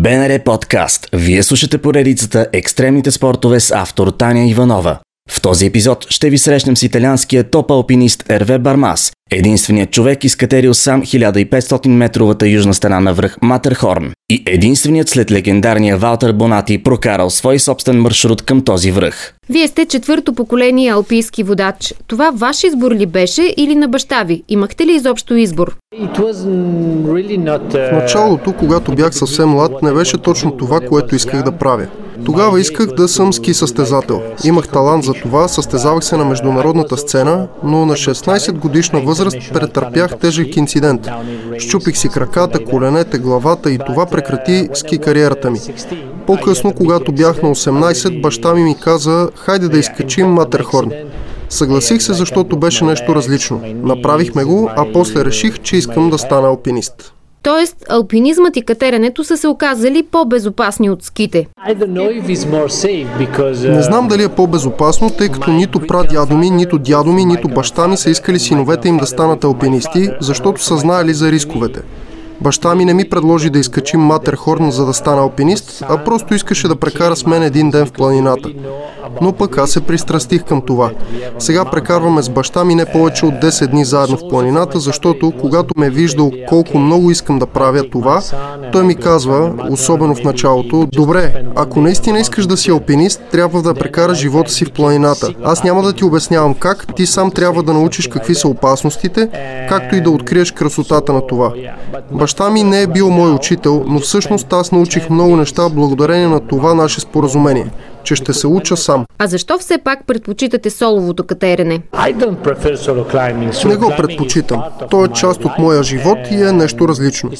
БНР подкаст. Вие слушате поредицата Екстремните спортове с автор Таня Иванова. В този епизод ще ви срещнем с италианския топ алпинист Ерве Бармас, единственият човек изкатерил сам 1500 метровата южна стена на връх Матерхорн и единственият след легендарния Валтер Бонати прокарал свой собствен маршрут към този връх. Вие сте четвърто поколение алпийски водач. Това ваш избор ли беше или на баща ви? Имахте ли изобщо избор? В началото, когато бях съвсем млад, не беше точно това, което исках да правя. Тогава исках да съм ски състезател. Имах талант за това, състезавах се на международната сцена, но на 16 годишна възраст претърпях тежък инцидент. Щупих си краката, коленете, главата и това прекрати ски кариерата ми. По-късно, когато бях на 18, баща ми ми каза, хайде да изкачим Матерхорн. Съгласих се, защото беше нещо различно. Направихме го, а после реших, че искам да стана алпинист. Тоест, алпинизмът и катеренето са се оказали по-безопасни от ските. Не знам дали е по-безопасно, тъй като нито прадядо ми, нито дядо ми, нито баща ми са искали синовете им да станат алпинисти, защото са знаели за рисковете. Баща ми не ми предложи да изкачим Матерхорн, за да стана алпинист, а просто искаше да прекара с мен един ден в планината. Но пък аз се пристрастих към това. Сега прекарваме с баща ми не повече от 10 дни заедно в планината, защото когато ме е виждал колко много искам да правя това, той ми казва, особено в началото, добре, ако наистина искаш да си алпинист, трябва да прекараш живота си в планината. Аз няма да ти обяснявам как, ти сам трябва да научиш какви са опасностите, както и да откриеш красотата на това. Баща ми не е бил мой учител, но всъщност аз научих много неща благодарение на това наше споразумение че ще се уча сам. А защо все пак предпочитате соловото катерене? Не го предпочитам. То е част от моя живот и е нещо различно.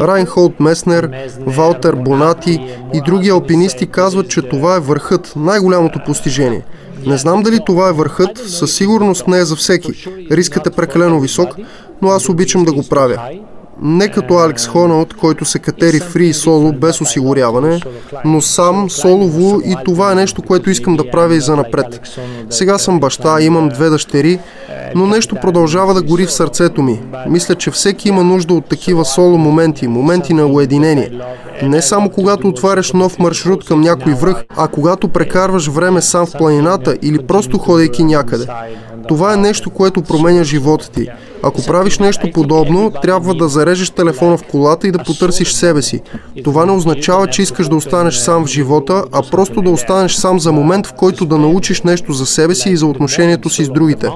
Райнхолд Меснер, Валтер Бонати и други алпинисти казват, че това е върхът, най-голямото постижение. Не знам дали това е върхът, със сигурност не е за всеки. Рискът е прекалено висок, но аз обичам да го правя. Не като Алекс Хоналд, който се катери фри и соло без осигуряване, но сам, солово и това е нещо, което искам да правя и за напред. Сега съм баща, имам две дъщери, но нещо продължава да гори в сърцето ми. Мисля, че всеки има нужда от такива соло моменти, моменти на уединение. Не само когато отваряш нов маршрут към някой връх, а когато прекарваш време сам в планината или просто ходейки някъде. Това е нещо, което променя живота ти. Ако правиш нещо подобно, трябва да зарежеш телефона в колата и да потърсиш себе си. Това не означава, че искаш да останеш сам в живота, а просто да останеш сам за момент, в който да научиш нещо за себе си и за отношението си с другите.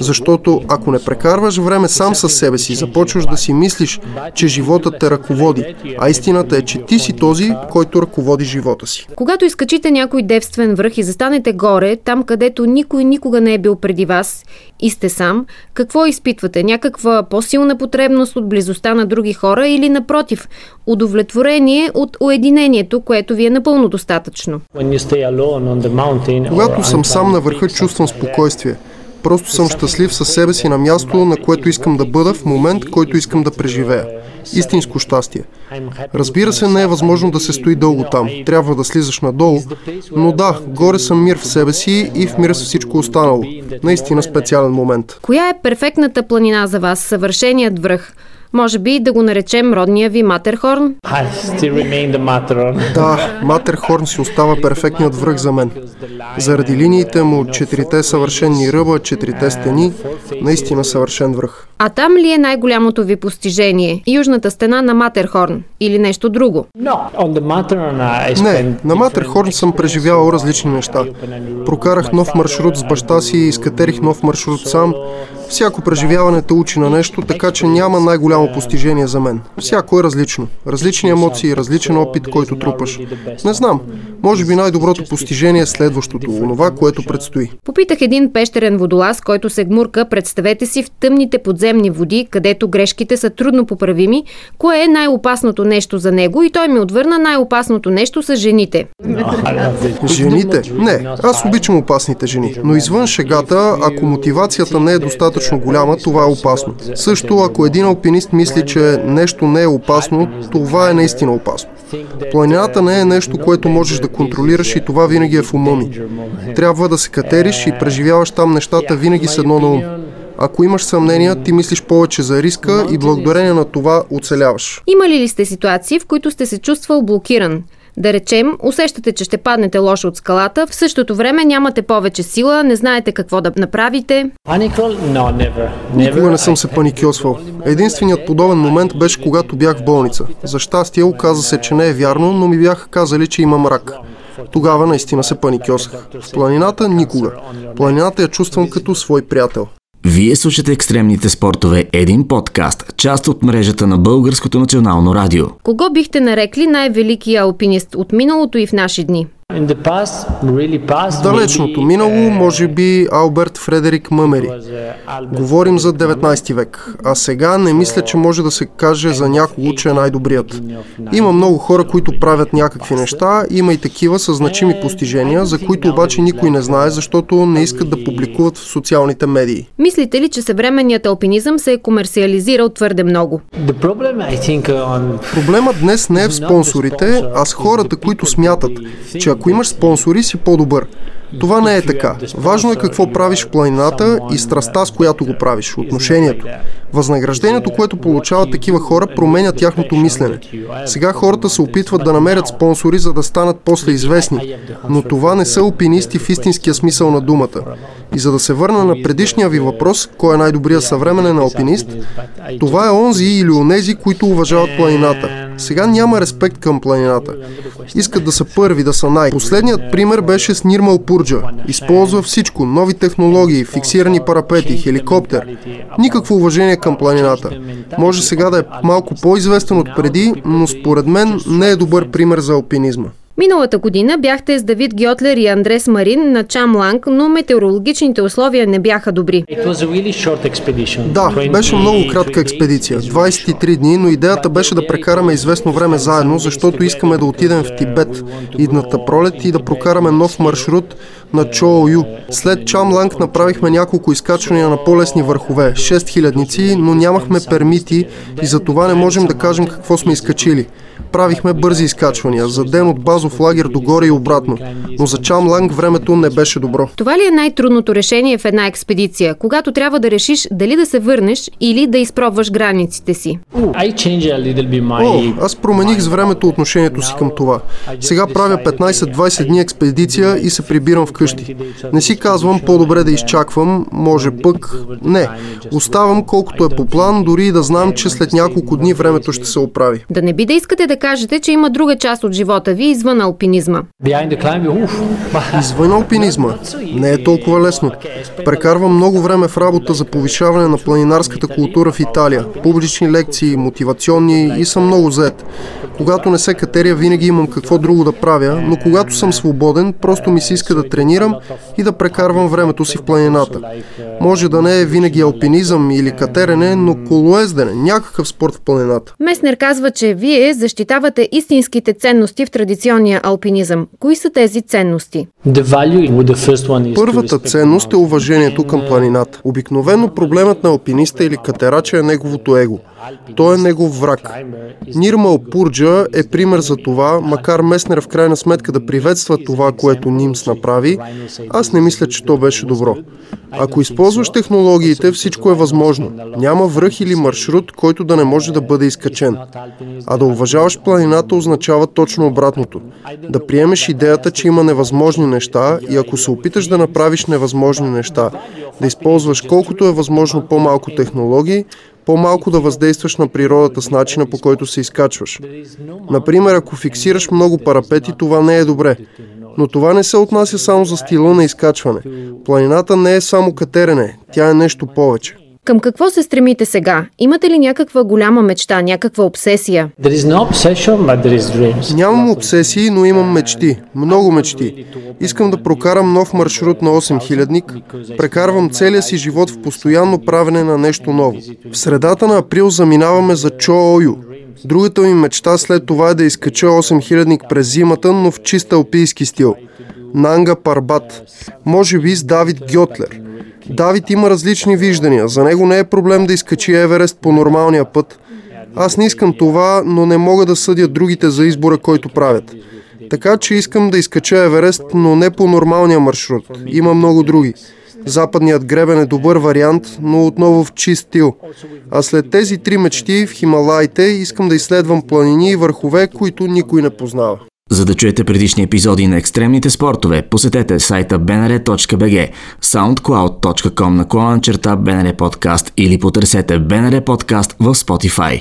Защото ако не прекарваш време сам с себе си, започваш да си мислиш, че живота те ръководи, а истината е, че ти си този, който ръководи живота си. Когато изкачите някой девствен връх и застанете горе, там където никой никога не е бил преди вас и сте сам, какво изпитвате? Имате някаква по-силна потребност от близостта на други хора или напротив, удовлетворение от уединението, което ви е напълно достатъчно? Когато съм сам на върха, чувствам спокойствие. Просто съм щастлив със себе си на място, на което искам да бъда в момент, който искам да преживея. Истинско щастие. Разбира се, не е възможно да се стои дълго там. Трябва да слизаш надолу. Но да, горе съм мир в себе си и в мир с всичко останало. Наистина специален момент. Коя е перфектната планина за вас? Съвършеният връх? Може би да го наречем родния ви Матерхорн? Да, Матерхорн си остава перфектният връх за мен. Заради линиите му, четирите съвършенни ръба, четирите стени, наистина съвършен връх. А там ли е най-голямото ви постижение? Южната стена на Матерхорн или нещо друго? Не, на Матерхорн съм преживявал различни неща. Прокарах нов маршрут с баща си, изкатерих нов маршрут сам. Всяко преживяване те учи на нещо, така че няма най-голямо постижение за мен. Всяко е различно. Различни емоции, различен опит, който трупаш. Не знам. Може би най-доброто постижение е следващото, онова, което предстои. Попитах един пещерен водолаз, който се гмурка, представете си, в тъмните подземни води, където грешките са трудно поправими, кое е най-опасното нещо за него и той ми отвърна най-опасното нещо са жените. Жените? Не, аз обичам опасните жени. Но извън шегата, ако мотивацията не е достатъчно голяма, това е опасно. Също, ако един алпинист мисли, че нещо не е опасно, това е наистина опасно. Планината не е нещо, което можеш да контролираш и това винаги е в ума ми. Трябва да се катериш и преживяваш там нещата винаги с едно на ум. Ако имаш съмнения, ти мислиш повече за риска и благодарение на това оцеляваш. Имали ли сте ситуации, в които сте се чувствал блокиран? Да речем, усещате, че ще паднете лошо от скалата, в същото време нямате повече сила, не знаете какво да направите. Никога не съм се паникьосвал. Единственият подобен момент беше когато бях в болница. За щастие оказа се, че не е вярно, но ми бяха казали, че имам рак. Тогава наистина се паникьосах. В планината никога. Планината я чувствам като свой приятел. Вие слушате екстремните спортове, един подкаст, част от мрежата на Българското национално радио. Кого бихте нарекли най-великия алпинист от миналото и в наши дни? В далечното минало, uh, може би Алберт Фредерик Мъмери. Uh, Говорим за 19 век, а сега не мисля, че може да се каже за някого, че е най-добрият. Има много хора, които правят някакви неща, има и такива с значими постижения, за които обаче никой не знае, защото не искат да публикуват в социалните медии. Мислите ли, че съвременният алпинизъм се е комерциализирал твърде много? Проблемът днес не е в спонсорите, а с хората, които смятат, че ако имаш спонсори, си по-добър. Това не е така. Важно е какво правиш в планината и страста, с която го правиш, отношението. Възнаграждението, което получават такива хора, променя тяхното мислене. Сега хората се опитват да намерят спонсори, за да станат после известни, но това не са опинисти в истинския смисъл на думата. И за да се върна на предишния ви въпрос, кой е най-добрият съвременен алпинист, това е онзи или онези, които уважават планината. Сега няма респект към планината. Искат да са първи, да са най. Последният пример беше с Нирмал Пурджа. Използва всичко, нови технологии, фиксирани парапети, хеликоптер. Никакво уважение към планината. Може сега да е малко по-известен от преди, но според мен не е добър пример за алпинизма. Миналата година бяхте с Давид Гьотлер и Андрес Марин на Чамланг, но метеорологичните условия не бяха добри. Да, беше много кратка експедиция. 23 дни, но идеята беше да прекараме известно време заедно, защото искаме да отидем в Тибет идната пролет и да прокараме нов маршрут на Чоо Ю. След Чамланг направихме няколко изкачвания на по-лесни върхове, 6 ници, но нямахме пермити и за това не можем да кажем какво сме изкачили правихме бързи изкачвания, за ден от базов лагер догоре и обратно. Но за Чамланг времето не беше добро. Това ли е най-трудното решение в една експедиция, когато трябва да решиш дали да се върнеш или да изпробваш границите си? О, аз промених с времето отношението си към това. Сега правя 15-20 дни експедиция и се прибирам вкъщи. Не си казвам по-добре да изчаквам, може пък... Не. Оставам колкото е по план, дори и да знам, че след няколко дни времето ще се оправи. Да не би да искате да кажете, че има друга част от живота ви извън алпинизма? Извън алпинизма? Не е толкова лесно. Прекарвам много време в работа за повишаване на планинарската култура в Италия. Публични лекции, мотивационни и съм много зает. Когато не се катеря, винаги имам какво друго да правя, но когато съм свободен, просто ми се иска да тренирам и да прекарвам времето си в планината. Може да не е винаги алпинизъм или катерене, но колоездене, някакъв спорт в планината. Меснер казва, че вие защитавате истинските ценности в традиционния алпинизъм. Кои са тези ценности? Първата ценност е уважението към планината. Обикновено проблемът на алпиниста или катерача е неговото его. Той е негов враг. Нирмал Пурджа е пример за това, макар Меснер в крайна сметка да приветства това, което Нимс направи, аз не мисля, че то беше добро. Ако използваш технологиите, всичко е възможно. Няма връх или маршрут, който да не може да бъде изкачен. А да уважаваш планината означава точно обратното. Да приемеш идеята, че има невъзможни неща и ако се опиташ да направиш невъзможни неща, да използваш колкото е възможно по-малко технологии, по-малко да въздействаш на природата с начина по който се изкачваш. Например, ако фиксираш много парапети, това не е добре. Но това не се отнася само за стила на изкачване. Планината не е само катерене, тя е нещо повече. Към какво се стремите сега? Имате ли някаква голяма мечта, някаква обсесия? Нямам обсесии, но имам мечти. Много мечти. Искам да прокарам нов маршрут на 8000-ник. Прекарвам целия си живот в постоянно правене на нещо ново. В средата на април заминаваме за Чоою. Другата ми мечта след това е да изкача 8000-ник през зимата, но в чист алпийски стил. Нанга Парбат. Може би с Давид Гьотлер. Давид има различни виждания. За него не е проблем да изкачи Еверест по нормалния път. Аз не искам това, но не мога да съдя другите за избора, който правят. Така че искам да изкача Еверест, но не по нормалния маршрут. Има много други. Западният гребен е добър вариант, но отново в чист стил. А след тези три мечти в Хималаите искам да изследвам планини и върхове, които никой не познава. За да чуете предишни епизоди на екстремните спортове, посетете сайта bnr.bg, soundcloud.com на клона черта BNR подкаст или потърсете BNR подкаст в Spotify.